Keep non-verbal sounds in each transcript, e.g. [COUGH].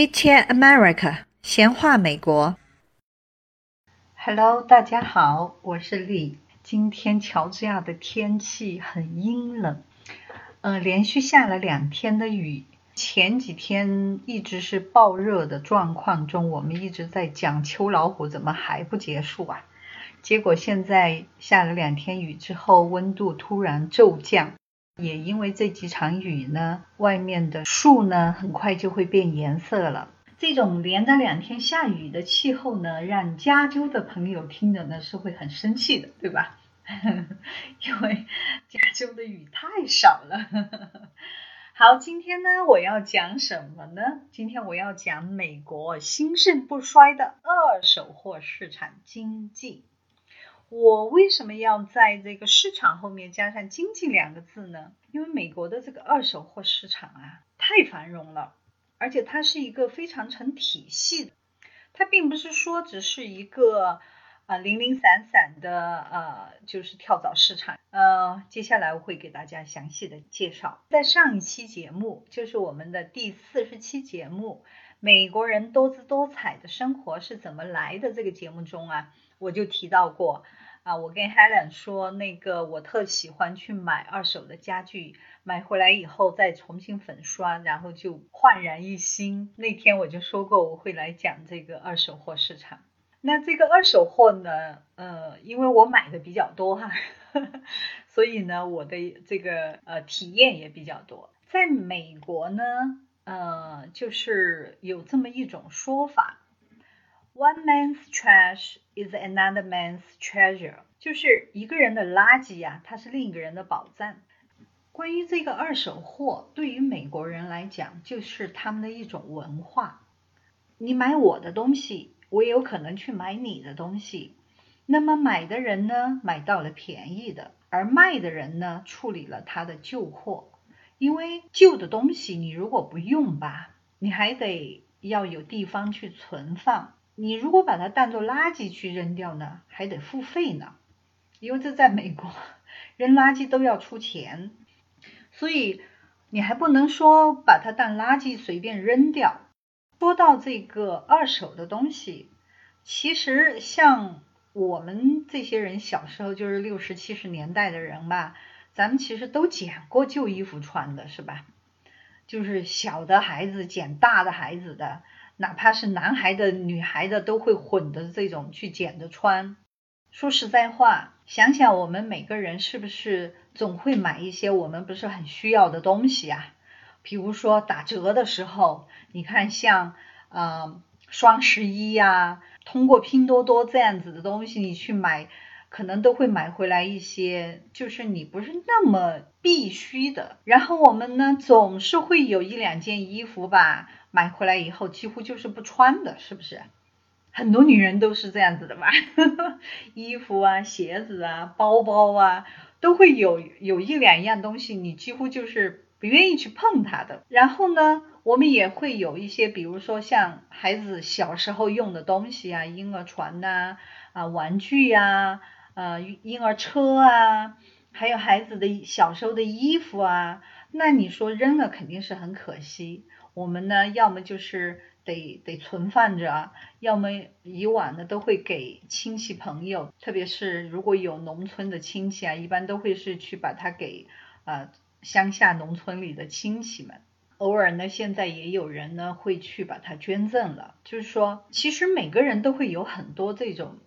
Chit Chat America，闲话美国。Hello，大家好，我是丽。今天乔治亚的天气很阴冷，呃，连续下了两天的雨。前几天一直是暴热的状况中，我们一直在讲秋老虎，怎么还不结束啊？结果现在下了两天雨之后，温度突然骤降。也因为这几场雨呢，外面的树呢很快就会变颜色了。这种连着两天下雨的气候呢，让加州的朋友听着呢是会很生气的，对吧？[LAUGHS] 因为加州的雨太少了。好，今天呢我要讲什么呢？今天我要讲美国兴盛不衰的二手货市场经济。我为什么要在这个市场后面加上经济两个字呢？因为美国的这个二手货市场啊，太繁荣了，而且它是一个非常成体系的，它并不是说只是一个啊零零散散的呃，就是跳蚤市场。呃，接下来我会给大家详细的介绍。在上一期节目，就是我们的第四十期节目《美国人多姿多彩的生活是怎么来的》这个节目中啊，我就提到过。啊，我跟 Helen 说，那个我特喜欢去买二手的家具，买回来以后再重新粉刷，然后就焕然一新。那天我就说过我会来讲这个二手货市场。那这个二手货呢，呃，因为我买的比较多哈，[LAUGHS] 所以呢，我的这个呃体验也比较多。在美国呢，呃，就是有这么一种说法。One man's trash is another man's treasure，就是一个人的垃圾呀，它是另一个人的宝藏。关于这个二手货，对于美国人来讲，就是他们的一种文化。你买我的东西，我也有可能去买你的东西。那么买的人呢，买到了便宜的，而卖的人呢，处理了他的旧货。因为旧的东西，你如果不用吧，你还得要有地方去存放。你如果把它当做垃圾去扔掉呢，还得付费呢，因为这在美国扔垃圾都要出钱，所以你还不能说把它当垃圾随便扔掉。说到这个二手的东西，其实像我们这些人小时候就是六十七十年代的人吧，咱们其实都捡过旧衣服穿的，是吧？就是小的孩子捡大的孩子的。哪怕是男孩的、女孩的都会混的这种去捡着穿。说实在话，想想我们每个人是不是总会买一些我们不是很需要的东西啊？比如说打折的时候，你看像呃双十一呀，通过拼多多这样子的东西，你去买，可能都会买回来一些，就是你不是那么必须的。然后我们呢，总是会有一两件衣服吧。买回来以后几乎就是不穿的，是不是？很多女人都是这样子的吧？[LAUGHS] 衣服啊、鞋子啊、包包啊，都会有有一两样东西，你几乎就是不愿意去碰它的。然后呢，我们也会有一些，比如说像孩子小时候用的东西啊，婴儿床呐、啊玩具呀、呃婴儿车啊，还有孩子的小时候的衣服啊，那你说扔了肯定是很可惜。我们呢，要么就是得得存放着啊，要么以往呢都会给亲戚朋友，特别是如果有农村的亲戚啊，一般都会是去把它给呃乡下农村里的亲戚们。偶尔呢，现在也有人呢会去把它捐赠了。就是说，其实每个人都会有很多这种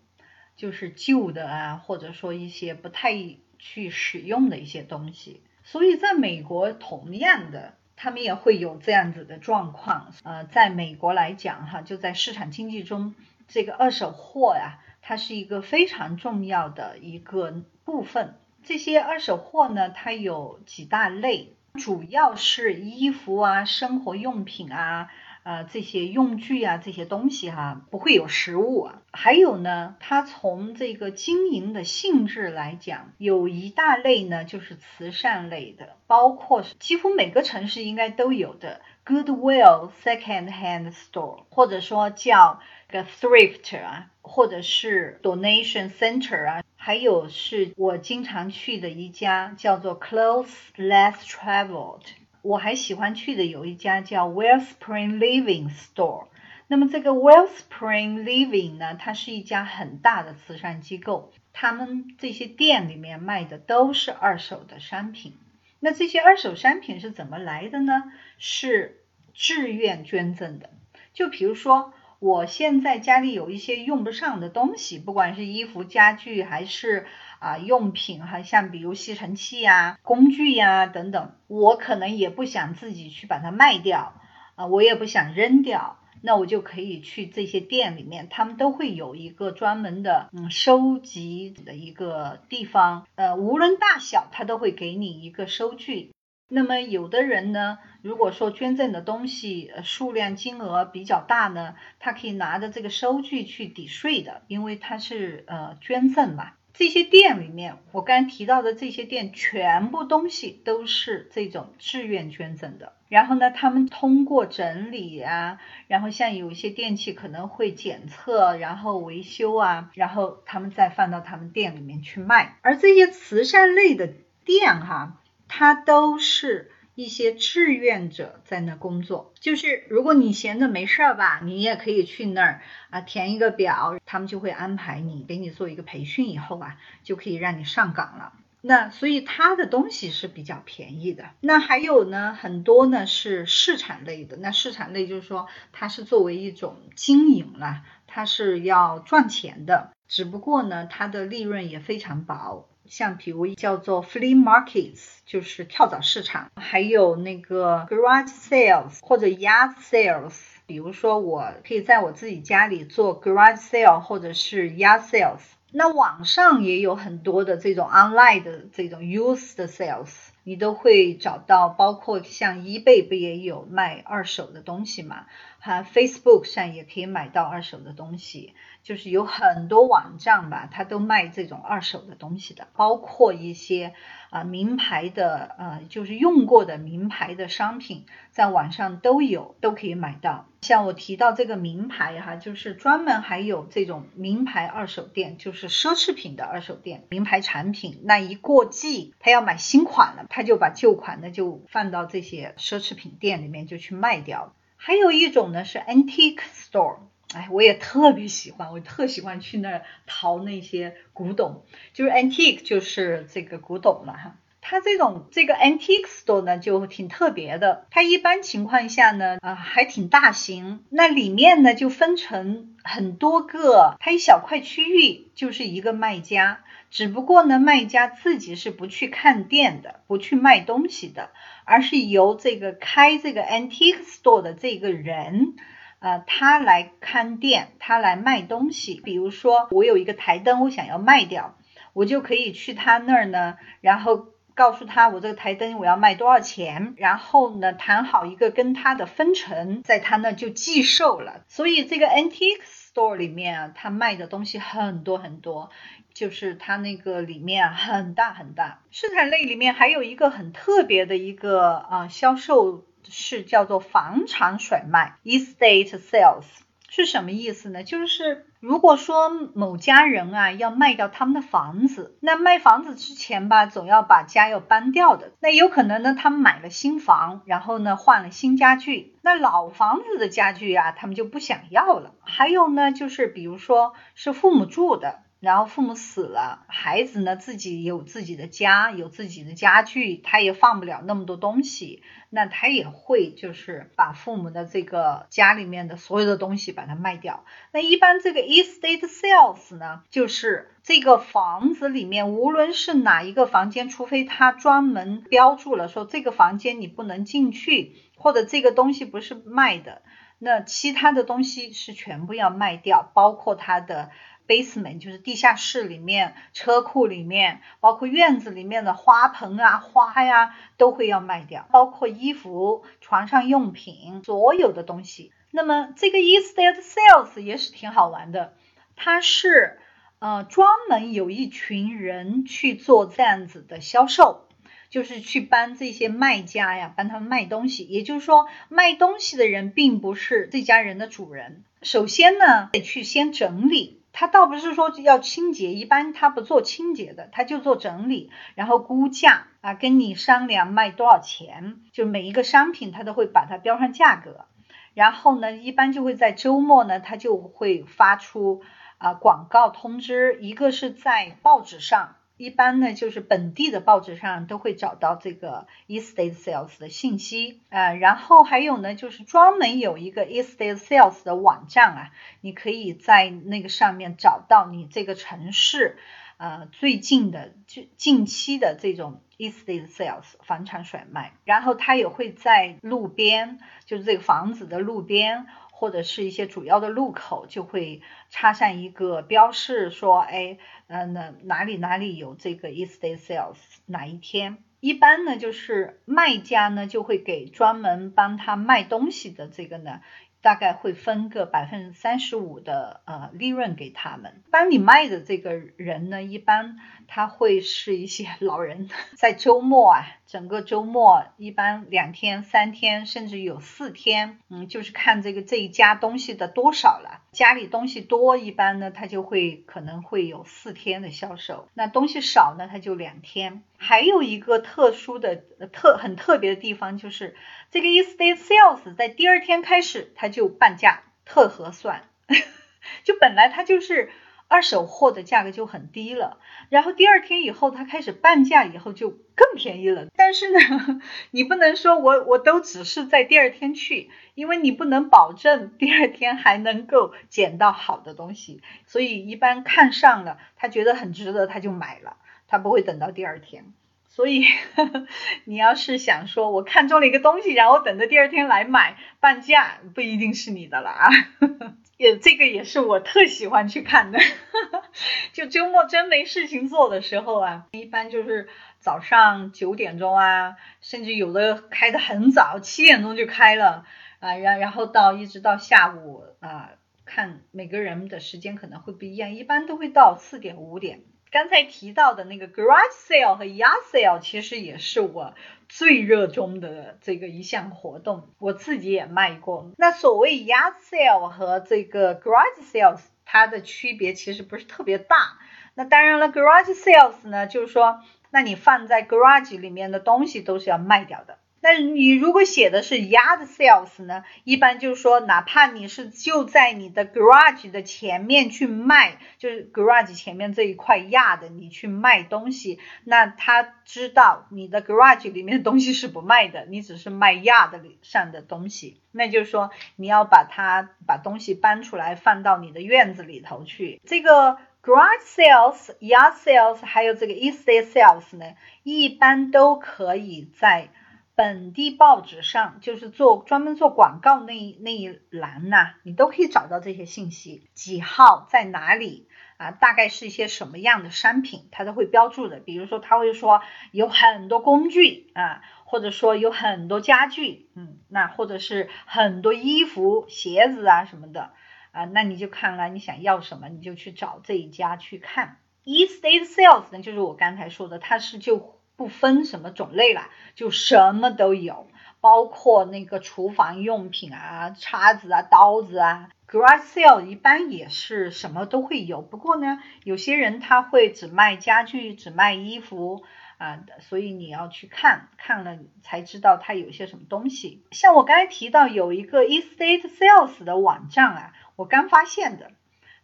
就是旧的啊，或者说一些不太去使用的一些东西。所以在美国，同样的。他们也会有这样子的状况，呃，在美国来讲，哈，就在市场经济中，这个二手货呀，它是一个非常重要的一个部分。这些二手货呢，它有几大类，主要是衣服啊、生活用品啊。呃，这些用具啊，这些东西哈，不会有实物啊。还有呢，它从这个经营的性质来讲，有一大类呢，就是慈善类的，包括几乎每个城市应该都有的 Goodwill Second Hand Store，或者说叫个 Thrift 啊，或者是 Donation Center 啊，还有是我经常去的一家叫做 Clothes Less Traveled。我还喜欢去的有一家叫 Wellspring Living Store。那么这个 Wellspring Living 呢，它是一家很大的慈善机构，他们这些店里面卖的都是二手的商品。那这些二手商品是怎么来的呢？是自愿捐赠的。就比如说，我现在家里有一些用不上的东西，不管是衣服、家具还是啊用品，哈，像比如吸尘器呀、工具呀等等，我可能也不想自己去把它卖掉啊，我也不想扔掉。那我就可以去这些店里面，他们都会有一个专门的嗯收集的一个地方，呃，无论大小，他都会给你一个收据。那么有的人呢，如果说捐赠的东西数量金额比较大呢，他可以拿着这个收据去抵税的，因为他是呃捐赠嘛。这些店里面，我刚才提到的这些店，全部东西都是这种自愿捐赠的。然后呢，他们通过整理啊，然后像有一些电器可能会检测，然后维修啊，然后他们再放到他们店里面去卖。而这些慈善类的店哈，它都是。一些志愿者在那工作，就是如果你闲着没事儿吧，你也可以去那儿啊，填一个表，他们就会安排你，给你做一个培训，以后啊就可以让你上岗了。那所以他的东西是比较便宜的。那还有呢，很多呢是市场类的。那市场类就是说，它是作为一种经营啦，它是要赚钱的，只不过呢，它的利润也非常薄。像比如叫做 flea markets，就是跳蚤市场，还有那个 garage sales 或者 yard sales。比如说，我可以在我自己家里做 garage sale 或者是 yard sales。那网上也有很多的这种 online 的这种 used sales，你都会找到，包括像 eBay 不也有卖二手的东西嘛？哈，Facebook 上也可以买到二手的东西。就是有很多网站吧，它都卖这种二手的东西的，包括一些啊名牌的呃，就是用过的名牌的商品，在网上都有，都可以买到。像我提到这个名牌哈，就是专门还有这种名牌二手店，就是奢侈品的二手店，名牌产品那一过季，他要买新款了，他就把旧款的就放到这些奢侈品店里面就去卖掉。还有一种呢是 antique store。哎，我也特别喜欢，我特喜欢去那儿淘那些古董，就是 antique，就是这个古董了哈。它这种这个 antique store 呢，就挺特别的。它一般情况下呢，啊，还挺大型。那里面呢，就分成很多个，它一小块区域就是一个卖家。只不过呢，卖家自己是不去看店的，不去卖东西的，而是由这个开这个 antique store 的这个人。呃，他来看店，他来卖东西。比如说，我有一个台灯，我想要卖掉，我就可以去他那儿呢，然后告诉他我这个台灯我要卖多少钱，然后呢谈好一个跟他的分成，在他那就寄售了。所以这个 antique store 里面啊，他卖的东西很多很多，就是他那个里面很大很大。市场类里面还有一个很特别的一个啊销售。是叫做房产甩卖 （estate sales） 是什么意思呢？就是如果说某家人啊要卖掉他们的房子，那卖房子之前吧，总要把家要搬掉的。那有可能呢，他们买了新房，然后呢换了新家具，那老房子的家具啊，他们就不想要了。还有呢，就是比如说是父母住的。然后父母死了，孩子呢自己有自己的家，有自己的家具，他也放不了那么多东西，那他也会就是把父母的这个家里面的所有的东西把它卖掉。那一般这个 estate sales 呢，就是这个房子里面无论是哪一个房间，除非他专门标注了说这个房间你不能进去，或者这个东西不是卖的，那其他的东西是全部要卖掉，包括他的。Basement 就是地下室里面，车库里面，包括院子里面的花盆啊、花呀，都会要卖掉，包括衣服、床上用品，所有的东西。那么这个 estate sales 也是挺好玩的，它是呃专门有一群人去做这样子的销售，就是去帮这些卖家呀，帮他们卖东西。也就是说，卖东西的人并不是这家人的主人，首先呢得去先整理。他倒不是说要清洁，一般他不做清洁的，他就做整理，然后估价啊，跟你商量卖多少钱，就每一个商品他都会把它标上价格，然后呢，一般就会在周末呢，他就会发出啊广告通知，一个是在报纸上。一般呢，就是本地的报纸上都会找到这个 estate sales 的信息啊，然后还有呢，就是专门有一个 estate sales 的网站啊，你可以在那个上面找到你这个城市呃最近的就近期的这种 estate sales 房产甩卖，然后它也会在路边，就是这个房子的路边。或者是一些主要的路口就会插上一个标示，说，哎，嗯，那哪里哪里有这个 East Day sales，哪一天？一般呢，就是卖家呢就会给专门帮他卖东西的这个呢。大概会分个百分之三十五的呃利润给他们。帮你卖的这个人呢，一般他会是一些 [LAUGHS] 老人，在周末啊，整个周末一般两天、三天，甚至有四天，嗯，就是看这个这一家东西的多少了。家里东西多，一般呢，它就会可能会有四天的销售。那东西少呢，它就两天。还有一个特殊的、特很特别的地方，就是这个 estate sales 在第二天开始，它就半价，特合算。[LAUGHS] 就本来它就是。二手货的价格就很低了，然后第二天以后它开始半价，以后就更便宜了。但是呢，[LAUGHS] 你不能说我我都只是在第二天去，因为你不能保证第二天还能够捡到好的东西。所以一般看上了，他觉得很值得，他就买了，他不会等到第二天。所以 [LAUGHS] 你要是想说我看中了一个东西，然后等着第二天来买半价，不一定是你的了啊。[LAUGHS] 也这个也是我特喜欢去看的，[LAUGHS] 就周末真没事情做的时候啊，一般就是早上九点钟啊，甚至有的开的很早，七点钟就开了啊，然然后到一直到下午啊，看每个人的时间可能会不一样，一般都会到四点五点。刚才提到的那个 garage sale 和 yard sale，其实也是我最热衷的这个一项活动，我自己也卖过。那所谓 yard sale 和这个 garage sales，它的区别其实不是特别大。那当然了，garage sales 呢，就是说，那你放在 garage 里面的东西都是要卖掉的。那你如果写的是 yard sales 呢？一般就是说，哪怕你是就在你的 garage 的前面去卖，就是 garage 前面这一块 yard 你去卖东西，那他知道你的 garage 里面的东西是不卖的，你只是卖 yard 上的东西。那就是说，你要把它把东西搬出来放到你的院子里头去。这个 garage sales、yard sales 还有这个 estate sales 呢，一般都可以在。本地报纸上就是做专门做广告那那一栏呐，你都可以找到这些信息，几号在哪里啊？大概是一些什么样的商品，它都会标注的。比如说，他会说有很多工具啊，或者说有很多家具，嗯，那或者是很多衣服、鞋子啊什么的啊，那你就看了你想要什么，你就去找这一家去看。Estate sales 呢，就是我刚才说的，它是就。不分什么种类了，就什么都有，包括那个厨房用品啊、叉子啊、刀子啊。Garage sale 一般也是什么都会有，不过呢，有些人他会只卖家具、只卖衣服啊，所以你要去看看了才知道他有些什么东西。像我刚才提到有一个 estate sales 的网站啊，我刚发现的，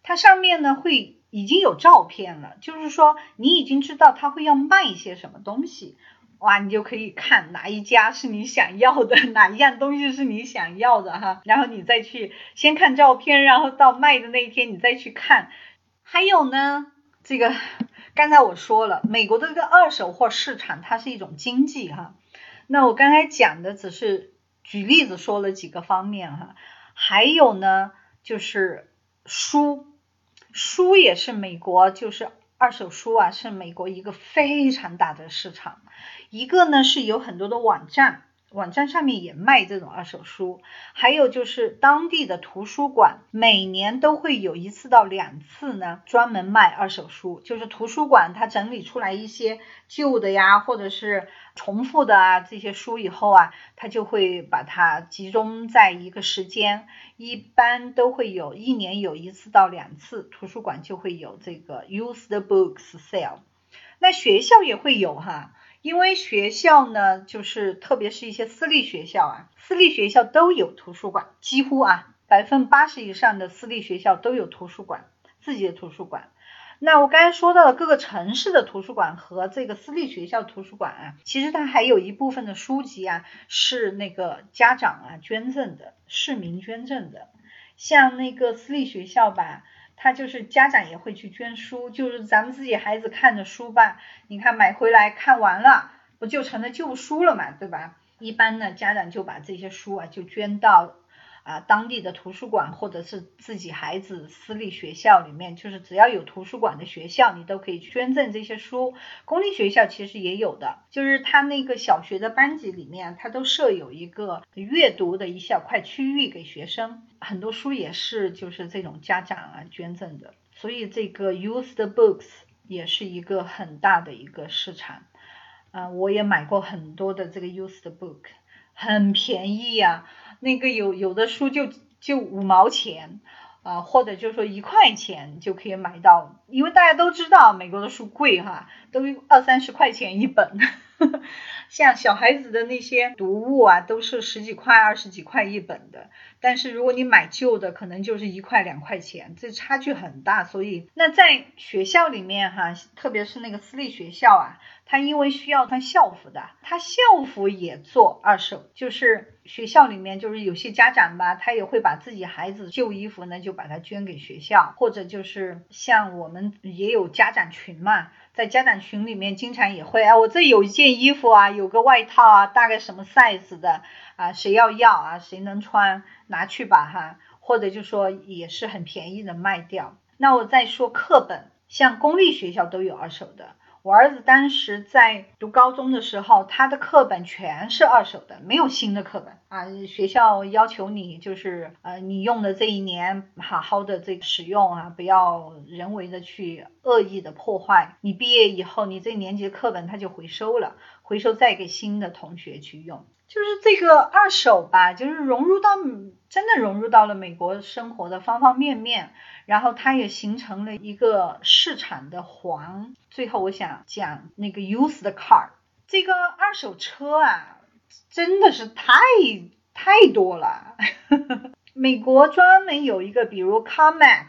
它上面呢会。已经有照片了，就是说你已经知道他会要卖一些什么东西，哇，你就可以看哪一家是你想要的，[LAUGHS] 哪一样东西是你想要的哈，然后你再去先看照片，然后到卖的那一天你再去看。还有呢，这个刚才我说了，美国的这个二手货市场它是一种经济哈，那我刚才讲的只是举例子说了几个方面哈，还有呢就是书。书也是美国，就是二手书啊，是美国一个非常大的市场。一个呢是有很多的网站，网站上面也卖这种二手书，还有就是当地的图书馆每年都会有一次到两次呢，专门卖二手书。就是图书馆它整理出来一些旧的呀，或者是重复的啊这些书以后啊，它就会把它集中在一个时间，一般都会有一年有一次到两次，图书馆就会有这个 used books sale。那学校也会有哈。因为学校呢，就是特别是一些私立学校啊，私立学校都有图书馆，几乎啊百分八十以上的私立学校都有图书馆，自己的图书馆。那我刚才说到了各个城市的图书馆和这个私立学校图书馆啊，其实它还有一部分的书籍啊是那个家长啊捐赠的，市民捐赠的，像那个私立学校吧。他就是家长也会去捐书，就是咱们自己孩子看的书吧，你看买回来看完了，不就成了旧书了嘛，对吧？一般呢，家长就把这些书啊就捐到。啊，当地的图书馆或者是自己孩子私立学校里面，就是只要有图书馆的学校，你都可以捐赠这些书。公立学校其实也有的，就是他那个小学的班级里面，他都设有一个阅读的一小块区域给学生。很多书也是就是这种家长啊捐赠的，所以这个 used books 也是一个很大的一个市场。啊，我也买过很多的这个 used book，很便宜呀。那个有有的书就就五毛钱啊，或者就是说一块钱就可以买到，因为大家都知道美国的书贵哈，都二三十块钱一本。[LAUGHS] 像小孩子的那些读物啊，都是十几块、二十几块一本的。但是如果你买旧的，可能就是一块两块钱，这差距很大。所以那在学校里面哈，特别是那个私立学校啊，他因为需要穿校服的，他校服也做二手，就是学校里面就是有些家长吧，他也会把自己孩子旧衣服呢，就把它捐给学校，或者就是像我们也有家长群嘛。在家长群里面，经常也会啊，我这有一件衣服啊，有个外套啊，大概什么 size 的啊，谁要要啊，谁能穿，拿去吧哈，或者就说也是很便宜的卖掉。那我再说课本，像公立学校都有二手的。我儿子当时在读高中的时候，他的课本全是二手的，没有新的课本啊。学校要求你就是呃，你用的这一年好好的这个使用啊，不要人为的去恶意的破坏。你毕业以后，你这年级的课本他就回收了，回收再给新的同学去用。就是这个二手吧，就是融入到真的融入到了美国生活的方方面面，然后它也形成了一个市场的环。最后我想讲那个 used car，这个二手车啊，真的是太太多了。[LAUGHS] 美国专门有一个，比如 CarMax。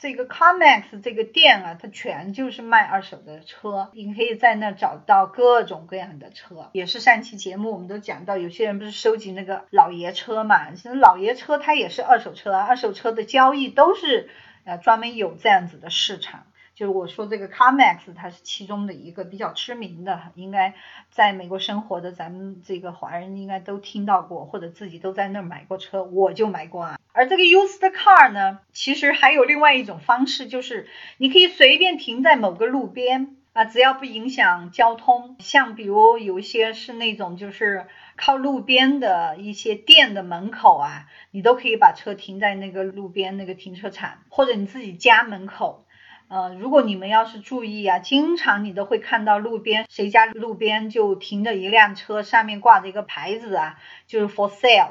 这个 CarMax 这个店啊，它全就是卖二手的车，你可以在那找到各种各样的车。也是上期节目我们都讲到，有些人不是收集那个老爷车嘛？其实老爷车它也是二手车，二手车的交易都是呃专门有这样子的市场。就是我说这个 CarMax，它是其中的一个比较知名的，应该在美国生活的咱们这个华人应该都听到过，或者自己都在那儿买过车，我就买过啊。而这个 used car 呢，其实还有另外一种方式，就是你可以随便停在某个路边啊，只要不影响交通。像比如有一些是那种就是靠路边的一些店的门口啊，你都可以把车停在那个路边那个停车场，或者你自己家门口。呃，如果你们要是注意啊，经常你都会看到路边谁家路边就停着一辆车，上面挂着一个牌子啊，就是 for sale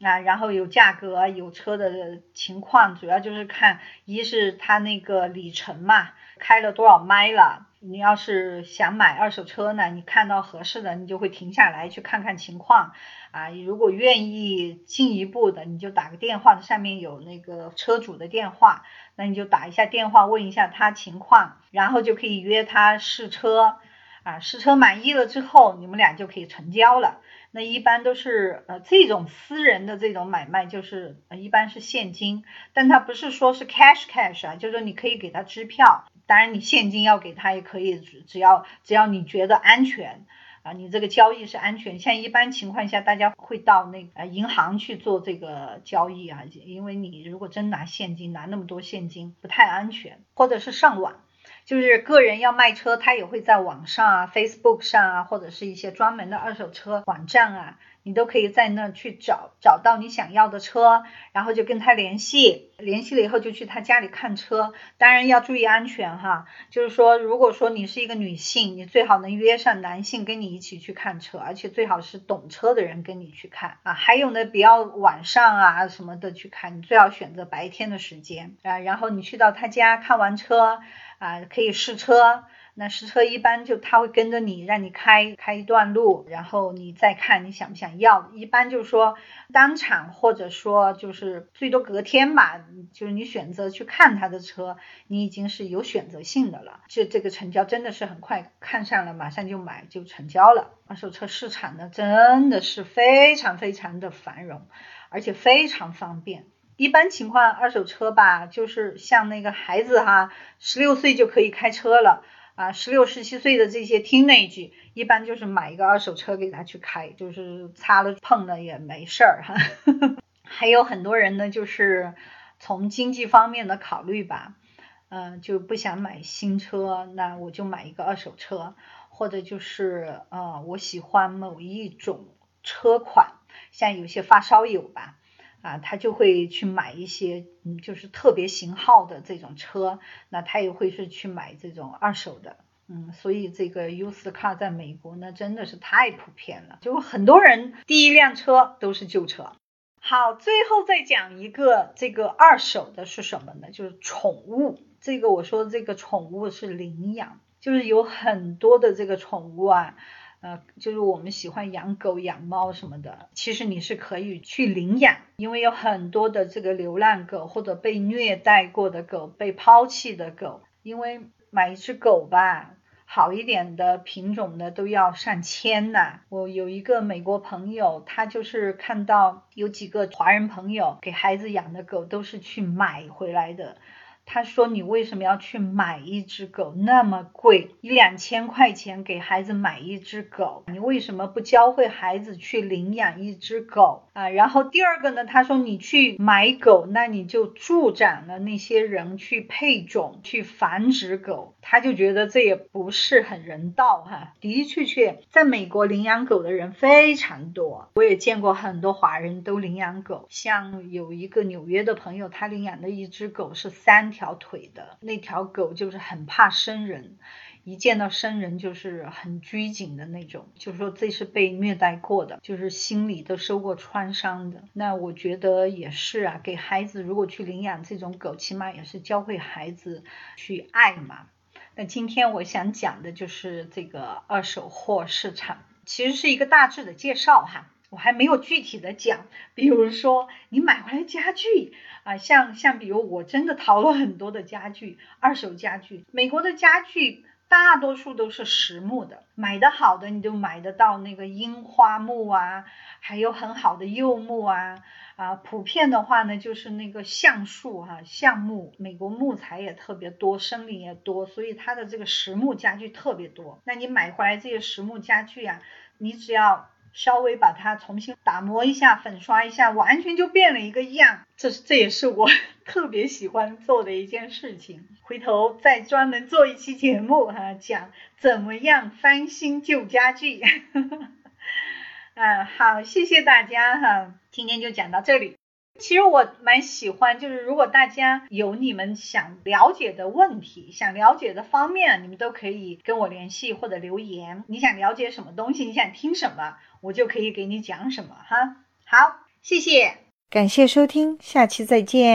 啊，然后有价格、有车的情况，主要就是看一是它那个里程嘛，开了多少迈了。你要是想买二手车呢，你看到合适的，你就会停下来去看看情况啊。如果愿意进一步的，你就打个电话，上面有那个车主的电话，那你就打一下电话问一下他情况，然后就可以约他试车啊。试车满意了之后，你们俩就可以成交了。那一般都是呃这种私人的这种买卖，就是一般是现金，但他不是说是 cash cash 啊，就是说你可以给他支票。当然，你现金要给他也可以，只只要只要你觉得安全啊，你这个交易是安全。像一般情况下，大家会到那呃银行去做这个交易啊，因为你如果真拿现金，拿那么多现金不太安全，或者是上网，就是个人要卖车，他也会在网上啊，Facebook 上啊，或者是一些专门的二手车网站啊，你都可以在那去找找到你想要的车，然后就跟他联系，联系了以后就去他家里看车。当然要注意安全哈，就是说，如果说你是一个女性，你最好能约上男性跟你一起去看车，而且最好是懂车的人跟你去看啊。还有呢，不要晚上啊什么的去看，你最好选择白天的时间啊。然后你去到他家看完车啊，可以试车。那实车一般就他会跟着你，让你开开一段路，然后你再看你想不想要。一般就是说当场或者说就是最多隔天吧，就是你选择去看他的车，你已经是有选择性的了。就这个成交真的是很快，看上了马上就买就成交了。二手车市场呢真的是非常非常的繁荣，而且非常方便。一般情况二手车吧，就是像那个孩子哈，十六岁就可以开车了。啊，十六、十七岁的这些 teenage，一般就是买一个二手车给他去开，就是擦了碰了也没事儿哈。[LAUGHS] 还有很多人呢，就是从经济方面的考虑吧，嗯，就不想买新车，那我就买一个二手车，或者就是呃，我喜欢某一种车款，像有些发烧友吧。啊，他就会去买一些，嗯，就是特别型号的这种车，那他也会是去买这种二手的，嗯，所以这个 used car 在美国呢真的是太普遍了，就很多人第一辆车都是旧车。好，最后再讲一个这个二手的是什么呢？就是宠物，这个我说这个宠物是领养，就是有很多的这个宠物啊。呃，就是我们喜欢养狗、养猫什么的，其实你是可以去领养，因为有很多的这个流浪狗或者被虐待过的狗、被抛弃的狗，因为买一只狗吧，好一点的品种的都要上千呢。我有一个美国朋友，他就是看到有几个华人朋友给孩子养的狗都是去买回来的。他说：“你为什么要去买一只狗那么贵，一两千块钱给孩子买一只狗？你为什么不教会孩子去领养一只狗啊？然后第二个呢？他说你去买狗，那你就助长了那些人去配种、去繁殖狗。他就觉得这也不是很人道哈。的的确确，在美国领养狗的人非常多，我也见过很多华人都领养狗。像有一个纽约的朋友，他领养的一只狗是三。”条腿的那条狗就是很怕生人，一见到生人就是很拘谨的那种，就是说这是被虐待过的，就是心里都受过创伤的。那我觉得也是啊，给孩子如果去领养这种狗，起码也是教会孩子去爱嘛。那今天我想讲的就是这个二手货市场，其实是一个大致的介绍哈。我还没有具体的讲，比如说你买回来家具啊，像像比如我真的淘了很多的家具，二手家具，美国的家具大多数都是实木的，买的好的你就买得到那个樱花木啊，还有很好的柚木啊，啊，普遍的话呢就是那个橡树哈，橡木，美国木材也特别多，森林也多，所以它的这个实木家具特别多。那你买回来这些实木家具啊，你只要。稍微把它重新打磨一下，粉刷一下，完全就变了一个样。这是这也是我特别喜欢做的一件事情。回头再专门做一期节目哈，讲怎么样翻新旧家具。嗯，[LAUGHS] 好，谢谢大家哈，今天就讲到这里。其实我蛮喜欢，就是如果大家有你们想了解的问题、想了解的方面，你们都可以跟我联系或者留言。你想了解什么东西，你想听什么，我就可以给你讲什么哈。好，谢谢，感谢收听，下期再见。